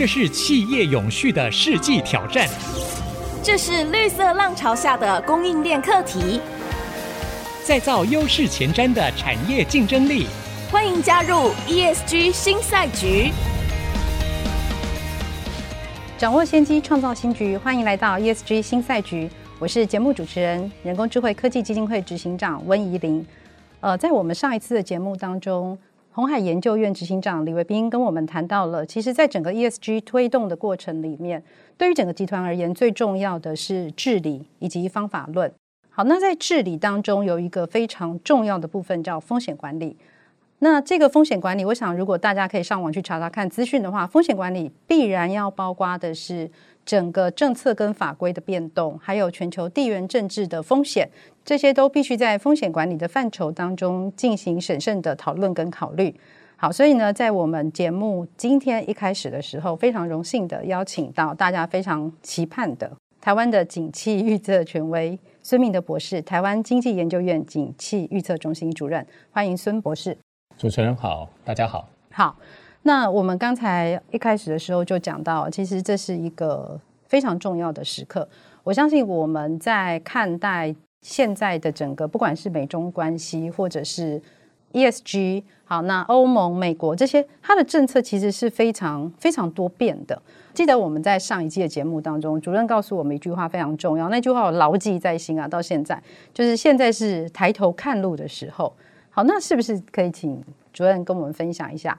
这是企业永续的世纪挑战，这是绿色浪潮下的供应链课题，再造优势前瞻的产业竞争力。欢迎加入 ESG 新赛局，掌握先机，创造新局。欢迎来到 ESG 新赛局，我是节目主持人、人工智慧科技基金会执行长温怡玲。呃，在我们上一次的节目当中，鸿海研究院执行长李维斌跟我们谈到了，其实，在整个 ESG 推动的过程里面，对于整个集团而言，最重要的是治理以及方法论。好，那在治理当中有一个非常重要的部分叫风险管理。那这个风险管理，我想如果大家可以上网去查查看资讯的话，风险管理必然要包括的是整个政策跟法规的变动，还有全球地缘政治的风险，这些都必须在风险管理的范畴当中进行审慎的讨论跟考虑。好，所以呢，在我们节目今天一开始的时候，非常荣幸的邀请到大家非常期盼的台湾的景气预测权威孙明德博士，台湾经济研究院景气预测中心主任，欢迎孙博士。主持人好，大家好。好，那我们刚才一开始的时候就讲到，其实这是一个非常重要的时刻。我相信我们在看待现在的整个，不管是美中关系，或者是 ESG，好，那欧盟、美国这些，它的政策其实是非常非常多变的。记得我们在上一季的节目当中，主任告诉我们一句话非常重要，那句话我牢记在心啊，到现在就是现在是抬头看路的时候。好，那是不是可以请主任跟我们分享一下，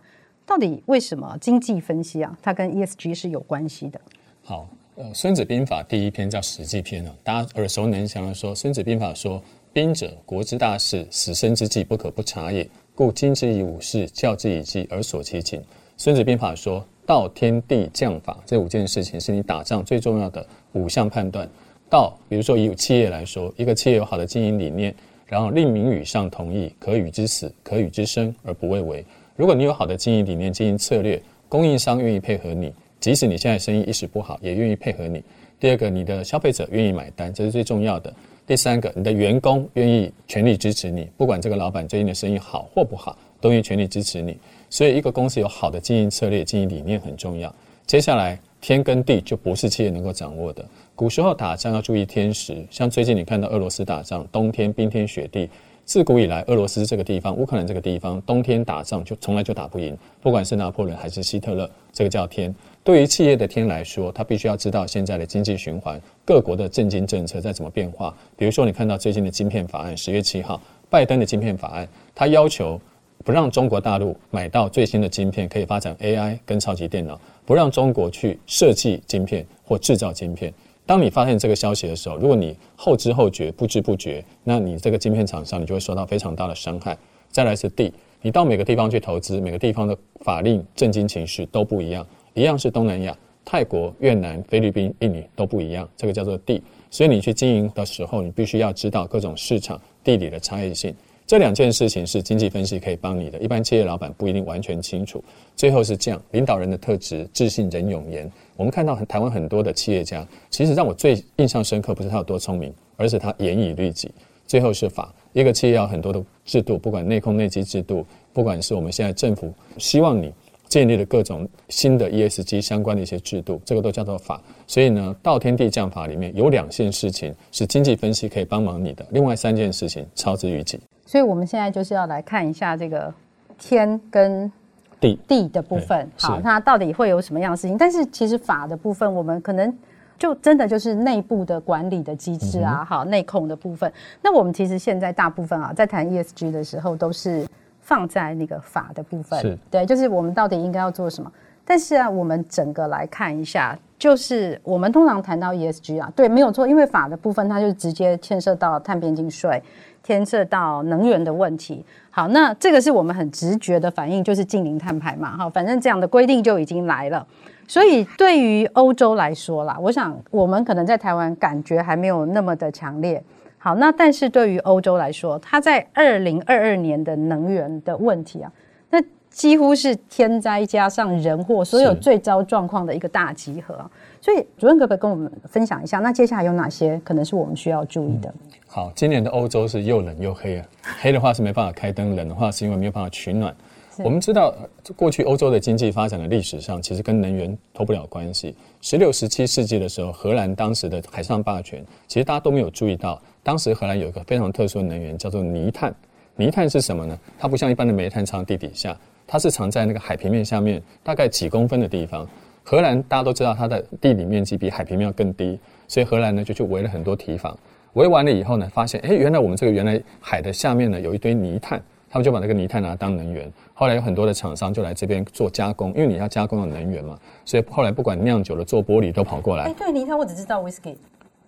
到底为什么经济分析啊，它跟 ESG 是有关系的？好，呃，《孙子兵法》第一篇叫《史记》篇啊，大家耳熟能详的说，《孙子兵法》说：“兵者，国之大事，死生之计，不可不察也。故经之以武事，教之以计，而索其情。”《孙子兵法》说：“道、天地、将、法这五件事情是你打仗最重要的五项判断。道，比如说以企业来说，一个企业有好的经营理念。”然后令名与上同意，可与之死，可与之生而不畏为。如果你有好的经营理念、经营策略，供应商愿意配合你，即使你现在生意一时不好，也愿意配合你。第二个，你的消费者愿意买单，这是最重要的。第三个，你的员工愿意全力支持你，不管这个老板最近的生意好或不好，都愿意全力支持你。所以，一个公司有好的经营策略、经营理念很重要。接下来，天跟地就不是企业能够掌握的。古时候打仗要注意天时，像最近你看到俄罗斯打仗，冬天冰天雪地。自古以来，俄罗斯这个地方、乌克兰这个地方，冬天打仗就从来就打不赢。不管是拿破仑还是希特勒，这个叫天。对于企业的天来说，他必须要知道现在的经济循环、各国的政经政策在怎么变化。比如说，你看到最近的晶片法案，十月七号，拜登的晶片法案，他要求不让中国大陆买到最新的晶片，可以发展 AI 跟超级电脑，不让中国去设计晶片或制造晶片。当你发现这个消息的时候，如果你后知后觉、不知不觉，那你这个晶片厂商你就会受到非常大的伤害。再来是地，你到每个地方去投资，每个地方的法令、政经情势都不一样，一样是东南亚，泰国、越南、菲律宾、印尼都不一样，这个叫做地。所以你去经营的时候，你必须要知道各种市场、地理的差异性。这两件事情是经济分析可以帮你的，一般企业老板不一定完全清楚。最后是这样，领导人的特质：自信、仁、勇、严。我们看到台湾很多的企业家，其实让我最印象深刻，不是他有多聪明，而是他严以律己。最后是法，一个企业要很多的制度，不管内控内机制度，不管是我们现在政府希望你建立的各种新的 ESG 相关的一些制度，这个都叫做法。所以呢，道天地将法里面有两件事情是经济分析可以帮忙你的，另外三件事情超之于己。所以我们现在就是要来看一下这个天跟地地的部分，好，它到底会有什么样的事情？但是其实法的部分，我们可能就真的就是内部的管理的机制啊，好，内控的部分。那我们其实现在大部分啊，在谈 ESG 的时候，都是放在那个法的部分，是对，就是我们到底应该要做什么。但是啊，我们整个来看一下，就是我们通常谈到 ESG 啊，对，没有错，因为法的部分它就直接牵涉到碳边境税。牵涉到能源的问题，好，那这个是我们很直觉的反应，就是近零碳排嘛，哈，反正这样的规定就已经来了。所以对于欧洲来说啦，我想我们可能在台湾感觉还没有那么的强烈。好，那但是对于欧洲来说，它在二零二二年的能源的问题啊，那几乎是天灾加上人祸，所有最糟状况的一个大集合。所以主任可不可以跟我们分享一下，那接下来有哪些可能是我们需要注意的？嗯好，今年的欧洲是又冷又黑啊。黑的话是没办法开灯，冷的话是因为没有办法取暖。我们知道，过去欧洲的经济发展的历史上，其实跟能源脱不了关系。十六、十七世纪的时候，荷兰当时的海上霸权，其实大家都没有注意到，当时荷兰有一个非常特殊的能源，叫做泥炭。泥炭是什么呢？它不像一般的煤炭藏地底下，它是藏在那个海平面下面大概几公分的地方。荷兰大家都知道，它的地理面积比海平面要更低，所以荷兰呢就去围了很多堤防。围完了以后呢，发现哎，原来我们这个原来海的下面呢有一堆泥炭。他们就把那个泥炭拿来当能源，后来有很多的厂商就来这边做加工，因为你要加工的能源嘛，所以后来不管酿酒的、做玻璃都跑过来。哎，对，泥炭我只知道 whisky。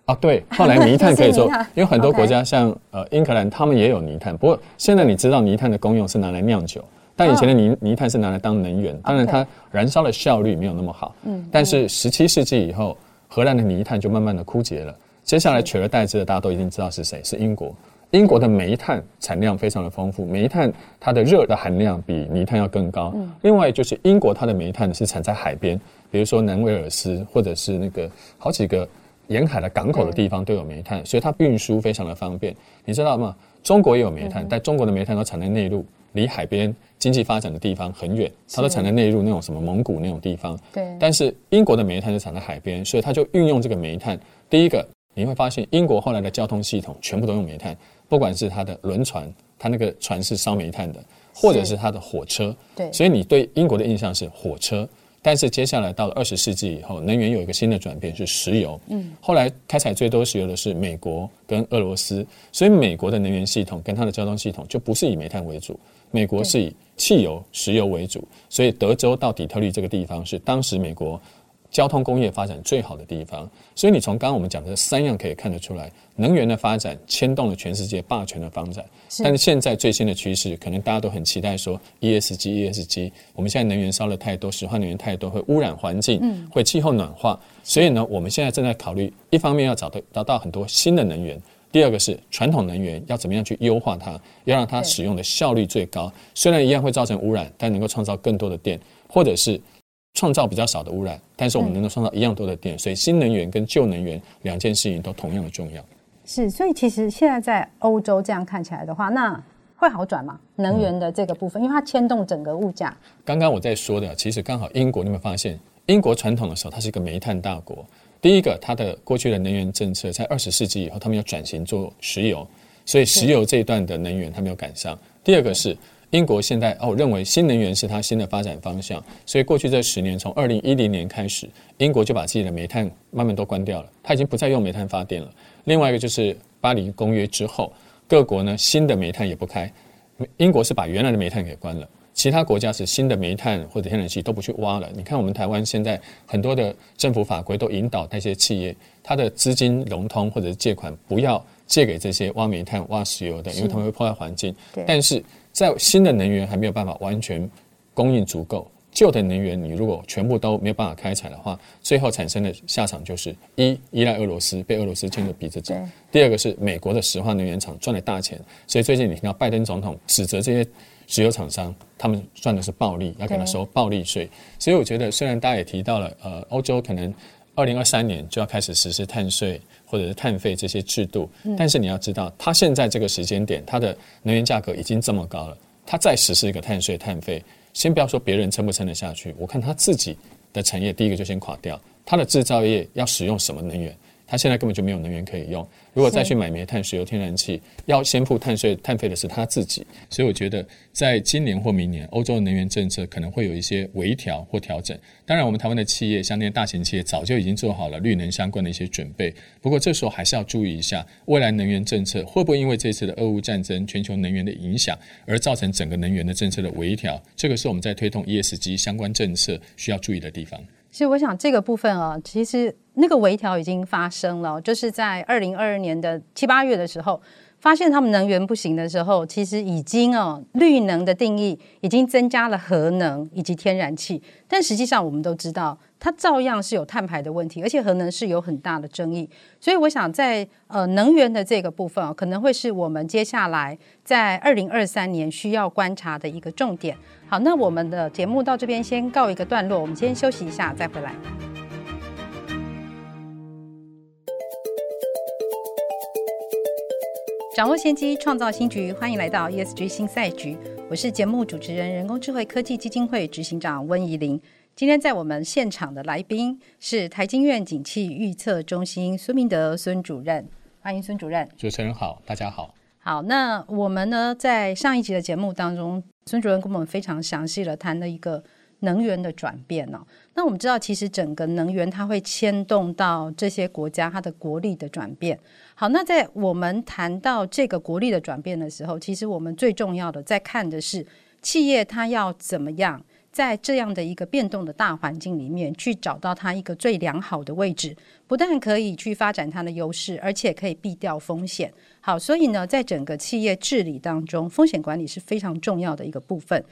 哦，对，后 来泥炭可以做，因为很多国家像呃英格兰，他们也有泥炭。不过现在你知道泥炭的功用是拿来酿酒，但以前的泥泥炭是拿来当能源，当然它燃烧的效率没有那么好。嗯。但是十七世纪以后，荷兰的泥炭就慢慢的枯竭了，接下来取而代之的大家都已经知道是谁，是英国。英国的煤炭产量非常的丰富，煤炭它的热的含量比泥炭要更高。另外就是英国它的煤炭是产在海边，比如说南威尔斯或者是那个好几个沿海的港口的地方都有煤炭，所以它运输非常的方便。你知道吗？中国也有煤炭，但中国的煤炭都产在内陆，离海边经济发展的地方很远，它都产在内陆那种什么蒙古那种地方。对。但是英国的煤炭就产在海边，所以它就运用这个煤炭。第一个你会发现，英国后来的交通系统全部都用煤炭。不管是它的轮船，它那个船是烧煤炭的，或者是它的火车，对，所以你对英国的印象是火车。但是接下来到了二十世纪以后，能源有一个新的转变，是石油。嗯，后来开采最多石油的是美国跟俄罗斯，所以美国的能源系统跟它的交通系统就不是以煤炭为主，美国是以汽油、石油为主。所以德州到底特律这个地方是当时美国。交通工业发展最好的地方，所以你从刚刚我们讲的这三样可以看得出来，能源的发展牵动了全世界霸权的发展。但是现在最新的趋势，可能大家都很期待说 ESG，ESG。我们现在能源烧了太多，石化能源太多，会污染环境，会气候暖化。所以呢，我们现在正在考虑，一方面要找到找到很多新的能源，第二个是传统能源要怎么样去优化它，要让它使用的效率最高。虽然一样会造成污染，但能够创造更多的电，或者是。创造比较少的污染，但是我们能够创造一样多的电，所以新能源跟旧能源两件事情都同样的重要。是，所以其实现在在欧洲这样看起来的话，那会好转吗？能源的这个部分，因为它牵动整个物价。刚刚我在说的，其实刚好英国你有没有发现，英国传统的时候它是一个煤炭大国。第一个，它的过去的能源政策在二十世纪以后，他们要转型做石油，所以石油这一段的能源他没有赶上。第二个是。英国现在哦认为新能源是它新的发展方向，所以过去这十年，从二零一零年开始，英国就把自己的煤炭慢慢都关掉了，它已经不再用煤炭发电了。另外一个就是巴黎公约之后，各国呢新的煤炭也不开，英国是把原来的煤炭给关了，其他国家是新的煤炭或者天然气都不去挖了。你看我们台湾现在很多的政府法规都引导那些企业，它的资金融通或者是借款不要借给这些挖煤炭、挖石油的，因为他们会破坏环境。但是在新的能源还没有办法完全供应足够，旧的能源你如果全部都没有办法开采的话，最后产生的下场就是一依赖俄罗斯，被俄罗斯牵着鼻子走；第二个是美国的石化能源厂赚了大钱，所以最近你听到拜登总统指责这些石油厂商，他们赚的是暴利，要给他收暴利税。所以我觉得，虽然大家也提到了，呃，欧洲可能二零二三年就要开始实施碳税。或者是碳费这些制度，但是你要知道，它现在这个时间点，它的能源价格已经这么高了，它再实施一个碳税、碳费，先不要说别人撑不撑得下去，我看它自己的产业第一个就先垮掉，它的制造业要使用什么能源？它现在根本就没有能源可以用。如果再去买煤炭、石油、天然气，要先付碳税、碳费的是他自己。所以我觉得，在今年或明年，欧洲的能源政策可能会有一些微调或调整。当然，我们台湾的企业，像那些大型企业，早就已经做好了绿能相关的一些准备。不过，这时候还是要注意一下，未来能源政策会不会因为这次的俄乌战争、全球能源的影响，而造成整个能源的政策的微调？这个是我们在推动 ESG 相关政策需要注意的地方。其实，我想这个部分啊，其实。那个微调已经发生了，就是在二零二二年的七八月的时候，发现他们能源不行的时候，其实已经哦，绿能的定义已经增加了核能以及天然气，但实际上我们都知道，它照样是有碳排的问题，而且核能是有很大的争议，所以我想在呃能源的这个部分哦，可能会是我们接下来在二零二三年需要观察的一个重点。好，那我们的节目到这边先告一个段落，我们先休息一下，再回来。掌握先机，创造新局。欢迎来到 ESG 新赛局。我是节目主持人、人工智慧科技基金会执行长温怡玲。今天在我们现场的来宾是台经院景气预测中心孙明德孙主任，欢迎孙主任。主持人好，大家好。好，那我们呢，在上一集的节目当中，孙主任跟我们非常详细的谈了一个能源的转变哦。那我们知道，其实整个能源它会牵动到这些国家它的国力的转变。好，那在我们谈到这个国力的转变的时候，其实我们最重要的在看的是企业它要怎么样。在这样的一个变动的大环境里面，去找到它一个最良好的位置，不但可以去发展它的优势，而且可以避掉风险。好，所以呢，在整个企业治理当中，风险管理是非常重要的一个部分。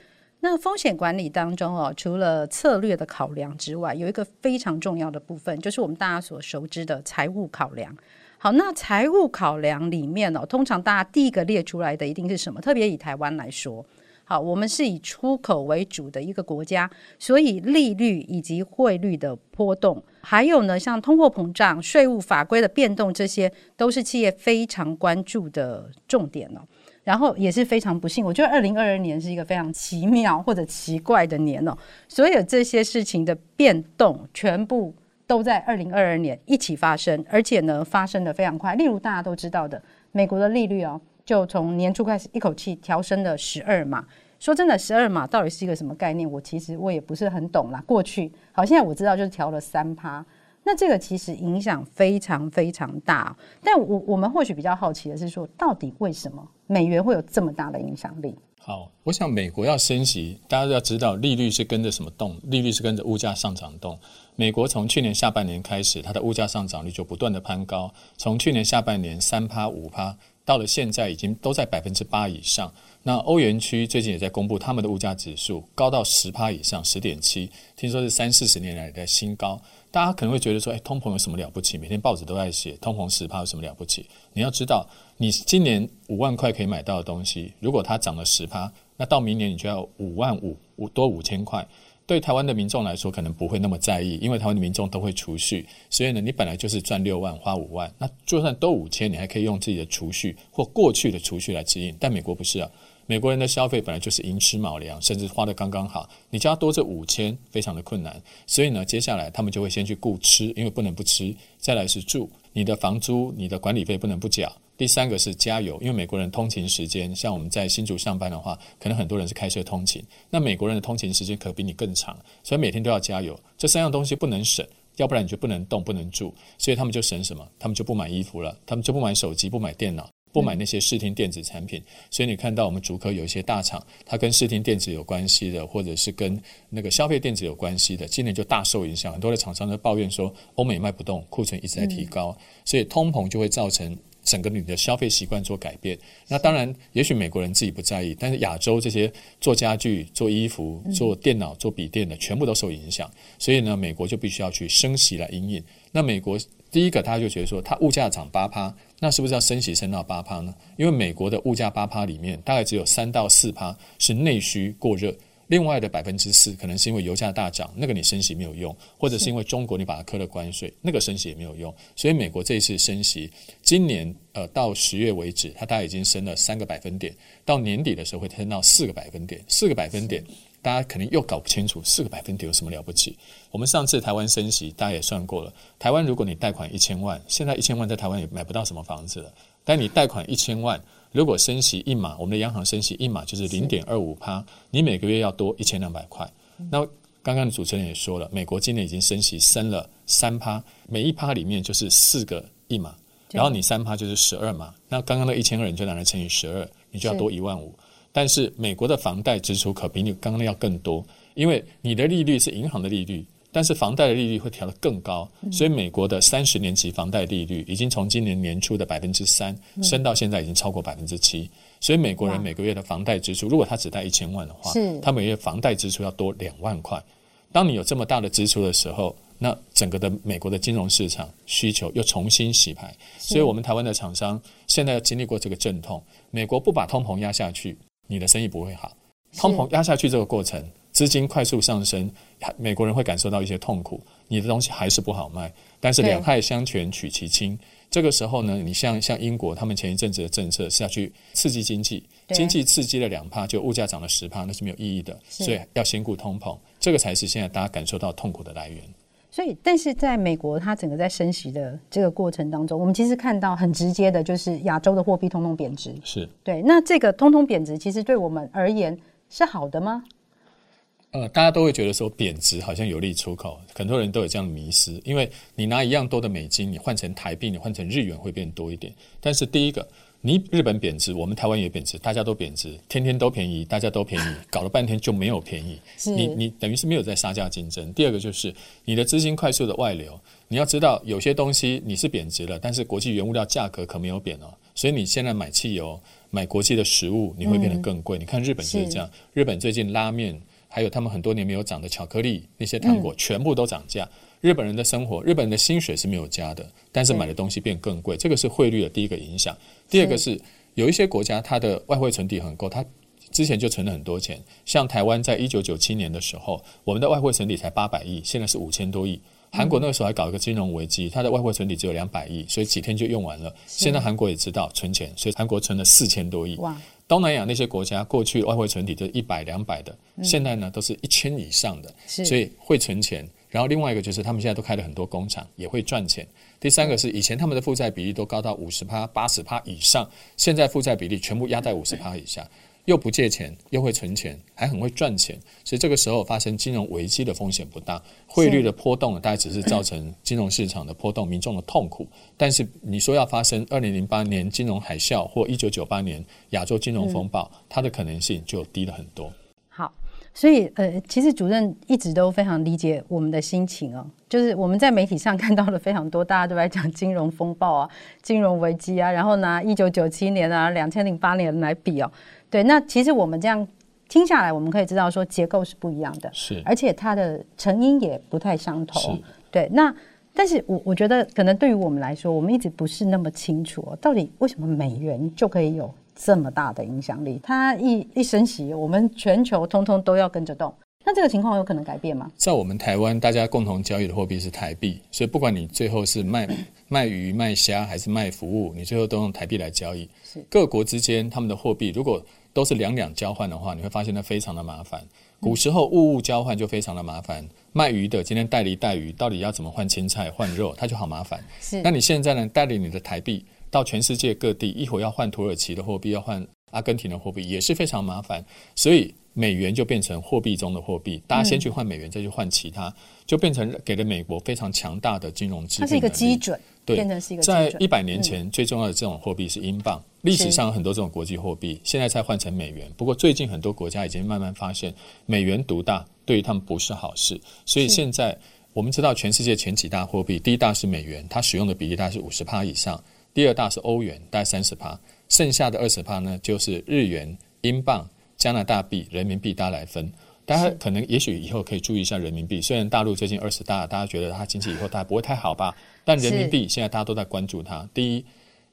那风险管理当中哦，除了策略的考量之外，有一个非常重要的部分，就是我们大家所熟知的财务考量。好，那财务考量里面哦，通常大家第一个列出来的一定是什么？特别以台湾来说。好，我们是以出口为主的一个国家，所以利率以及汇率的波动，还有呢，像通货膨胀、税务法规的变动，这些都是企业非常关注的重点哦。然后也是非常不幸，我觉得二零二二年是一个非常奇妙或者奇怪的年哦。所有这些事情的变动，全部都在二零二二年一起发生，而且呢，发生的非常快。例如大家都知道的，美国的利率哦。就从年初开始一口气调升了十二码。说真的，十二码到底是一个什么概念？我其实我也不是很懂啦。过去好，现在我知道就是调了三趴。那这个其实影响非常非常大。但我我们或许比较好奇的是说，到底为什么美元会有这么大的影响力？好，我想美国要升息，大家都要知道利率是跟着什么动？利率是跟着物价上涨动。美国从去年下半年开始，它的物价上涨率就不断的攀高，从去年下半年三趴五趴。到了现在已经都在百分之八以上。那欧元区最近也在公布他们的物价指数，高到十趴以上，十点七，听说是三四十年来的新高。大家可能会觉得说，哎，通膨有什么了不起？每天报纸都在写通膨十趴有什么了不起？你要知道，你今年五万块可以买到的东西，如果它涨了十趴，那到明年你就要五万五，五多五千块。对台湾的民众来说，可能不会那么在意，因为台湾的民众都会储蓄，所以呢，你本来就是赚六万花五万，那就算多五千，你还可以用自己的储蓄或过去的储蓄来支应。但美国不是啊，美国人的消费本来就是寅吃卯粮，甚至花得刚刚好，你叫他多这五千，非常的困难。所以呢，接下来他们就会先去顾吃，因为不能不吃，再来是住，你的房租、你的管理费不能不缴。第三个是加油，因为美国人通勤时间，像我们在新竹上班的话，可能很多人是开车通勤。那美国人的通勤时间可比你更长，所以每天都要加油。这三样东西不能省，要不然你就不能动、不能住。所以他们就省什么？他们就不买衣服了，他们就不买手机、不买电脑、不买那些视听电子产品。所以你看到我们竹科有一些大厂，它跟视听电子有关系的，或者是跟那个消费电子有关系的，今年就大受影响。很多的厂商都抱怨说，欧美卖不动，库存一直在提高，所以通膨就会造成。整个你的消费习惯做改变，那当然，也许美国人自己不在意，但是亚洲这些做家具、做衣服、做电脑、做笔电的，全部都受影响。所以呢，美国就必须要去升息来因应。那美国第一个，他就觉得说，它物价涨八趴，那是不是要升息升到八趴呢？因为美国的物价八趴里面，大概只有三到四趴是内需过热。另外的百分之四，可能是因为油价大涨，那个你升息没有用；或者是因为中国你把它课了关税，那个升息也没有用。所以美国这一次升息，今年呃到十月为止，它大概已经升了三个百分点，到年底的时候会升到四个百分点。四个百分点，大家可能又搞不清楚四个百分点有什么了不起。我们上次台湾升息，大家也算过了，台湾如果你贷款一千万，现在一千万在台湾也买不到什么房子了，但你贷款一千万。如果升息一码，我们的央行升息一码就是零点二五趴，你每个月要多一千两百块。那刚刚的主持人也说了，美国今年已经升息升了三趴，每一趴里面就是四个一码，然后你三趴就是十二码。那刚刚的一千二你就拿来乘以十二，你就要多一万五。但是美国的房贷支出可比你刚刚要更多，因为你的利率是银行的利率。但是房贷的利率会调得更高，所以美国的三十年期房贷利率已经从今年年初的百分之三升到现在已经超过百分之七，所以美国人每个月的房贷支出，如果他只贷一千万的话，他每月房贷支出要多两万块。当你有这么大的支出的时候，那整个的美国的金融市场需求又重新洗牌，所以我们台湾的厂商现在要经历过这个阵痛。美国不把通膨压下去，你的生意不会好。通膨压下去这个过程。资金快速上升，美国人会感受到一些痛苦。你的东西还是不好卖。但是两害相权取其轻，这个时候呢，你像像英国，他们前一阵子的政策是要去刺激经济，经济刺激了两趴，就物价涨了十趴，那是没有意义的。所以要先顾通膨，这个才是现在大家感受到痛苦的来源。所以，但是在美国，它整个在升息的这个过程当中，我们其实看到很直接的，就是亚洲的货币通通贬值。是对，那这个通通贬值，其实对我们而言是好的吗？呃，大家都会觉得说贬值好像有利出口，很多人都有这样的迷思，因为你拿一样多的美金，你换成台币，你换成日元会变多一点。但是第一个。你日本贬值，我们台湾也贬值，大家都贬值，天天都便宜，大家都便宜，搞了半天就没有便宜。你你等于是没有在杀价竞争。第二个就是你的资金快速的外流，你要知道有些东西你是贬值了，但是国际原物料价格可没有贬哦，所以你现在买汽油、买国际的食物，你会变得更贵。嗯、你看日本就是这样，日本最近拉面，还有他们很多年没有涨的巧克力那些糖果，全部都涨价。嗯日本人的生活，日本人的薪水是没有加的，但是买的东西变更贵，这个是汇率的第一个影响。第二个是有一些国家它的外汇存底很够，它之前就存了很多钱。像台湾在一九九七年的时候，我们的外汇存底才八百亿，现在是五千多亿。韩国那个时候还搞一个金融危机，它的外汇存底只有两百亿，所以几天就用完了。现在韩国也知道存钱，所以韩国存了四千多亿。哇！东南亚那些国家过去外汇存底就一百两百的，现在呢都是一千以上的，所以会存钱。然后另外一个就是他们现在都开了很多工厂，也会赚钱。第三个是以前他们的负债比例都高到五十趴、八十趴以上，现在负债比例全部压在五十趴以下，又不借钱，又会存钱，还很会赚钱，所以这个时候发生金融危机的风险不大。汇率的波动呢，大概只是造成金融市场的波动、民众的痛苦。但是你说要发生二零零八年金融海啸或一九九八年亚洲金融风暴，它的可能性就低了很多。好。所以，呃，其实主任一直都非常理解我们的心情哦。就是我们在媒体上 看到了非常多，大家都在讲金融风暴啊、金融危机啊，然后拿一九九七年啊、两千零八年来比哦。对，那其实我们这样听下来，我们可以知道说结构是不一样的，是，而且它的成因也不太相同。对，那但是我我觉得可能对于我们来说，我们一直不是那么清楚哦，到底为什么美元就可以有这么大的影响力，它一一升息，我们全球通通都要跟着动。那这个情况有可能改变吗？在我们台湾，大家共同交易的货币是台币，所以不管你最后是卖卖鱼、卖虾还是卖服务，你最后都用台币来交易。是各国之间他们的货币如果都是两两交换的话，你会发现它非常的麻烦。古时候物物交换就非常的麻烦，卖鱼的今天代理带鱼，到底要怎么换青菜换肉，它就好麻烦。是，那你现在呢？带领你的台币。到全世界各地，一会儿要换土耳其的货币，要换阿根廷的货币，也是非常麻烦。所以美元就变成货币中的货币，大家先去换美元，再去换其他，就变成给了美国非常强大的金融支撑。它是一个基准，对，变成是一个。在一百年前，最重要的这种货币是英镑。历史上有很多这种国际货币，现在才换成美元。不过最近很多国家已经慢慢发现，美元独大对于他们不是好事。所以现在我们知道，全世界前几大货币，第一大是美元，它使用的比例大概是五十帕以上。第二大是欧元，大概三十帕，剩下的二十帕呢，就是日元、英镑、加拿大币、人民币，大家来分。大家可能也许以后可以注意一下人民币。虽然大陆最近二十大，大家觉得它经济以后大概不会太好吧，但人民币现在大家都在关注它。第一，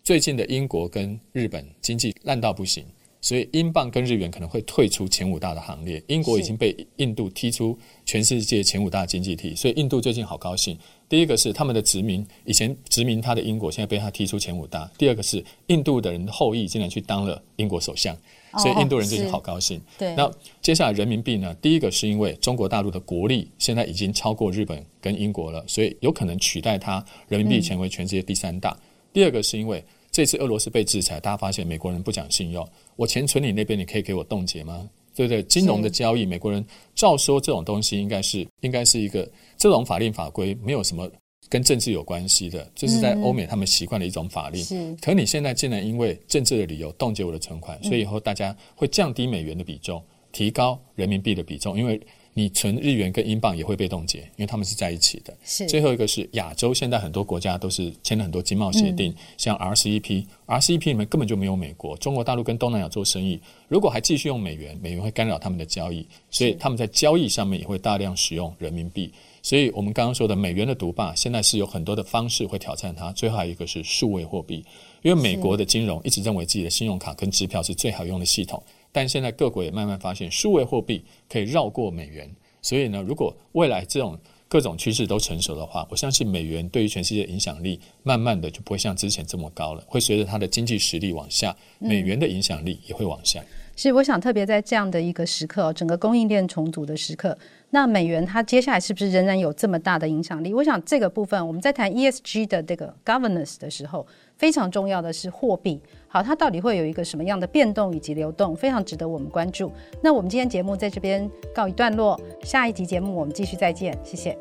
最近的英国跟日本经济烂到不行。所以英镑跟日元可能会退出前五大的行列。英国已经被印度踢出全世界前五大经济体，所以印度最近好高兴。第一个是他们的殖民，以前殖民他的英国，现在被他踢出前五大。第二个是印度的人的后裔竟然去当了英国首相，所以印度人最近好高兴。对。那接下来人民币呢？第一个是因为中国大陆的国力现在已经超过日本跟英国了，所以有可能取代它，人民币成为全世界第三大。第二个是因为。这次俄罗斯被制裁，大家发现美国人不讲信用。我钱存你那边，你可以给我冻结吗？对不对？金融的交易，美国人照说这种东西应该是应该是一个这种法令法规，没有什么跟政治有关系的，这是在欧美他们习惯的一种法令。是。可你现在竟然因为政治的理由冻结我的存款，所以以后大家会降低美元的比重，提高人民币的比重，因为。你存日元跟英镑也会被冻结，因为他们是在一起的。是。最后一个是亚洲，现在很多国家都是签了很多经贸协定，嗯、像 RCEP，RCEP 里面根本就没有美国。中国大陆跟东南亚做生意，如果还继续用美元，美元会干扰他们的交易，所以他们在交易上面也会大量使用人民币。所以我们刚刚说的美元的独霸，现在是有很多的方式会挑战它。最后一个是数位货币，因为美国的金融一直认为自己的信用卡跟支票是最好用的系统。但现在各国也慢慢发现，数位货币可以绕过美元，所以呢，如果未来这种各种趋势都成熟的话，我相信美元对于全世界影响力，慢慢的就不会像之前这么高了，会随着它的经济实力往下，美元的影响力也会往下。是，我想特别在这样的一个时刻，整个供应链重组的时刻，那美元它接下来是不是仍然有这么大的影响力？我想这个部分我们在谈 ESG 的这个 governance 的时候，非常重要的是货币，好，它到底会有一个什么样的变动以及流动，非常值得我们关注。那我们今天节目在这边告一段落，下一集节目我们继续再见，谢谢。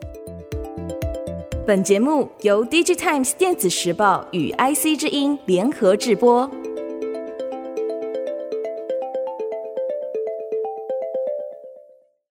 本节目由 DigiTimes 电子时报与 IC 之音联合制播。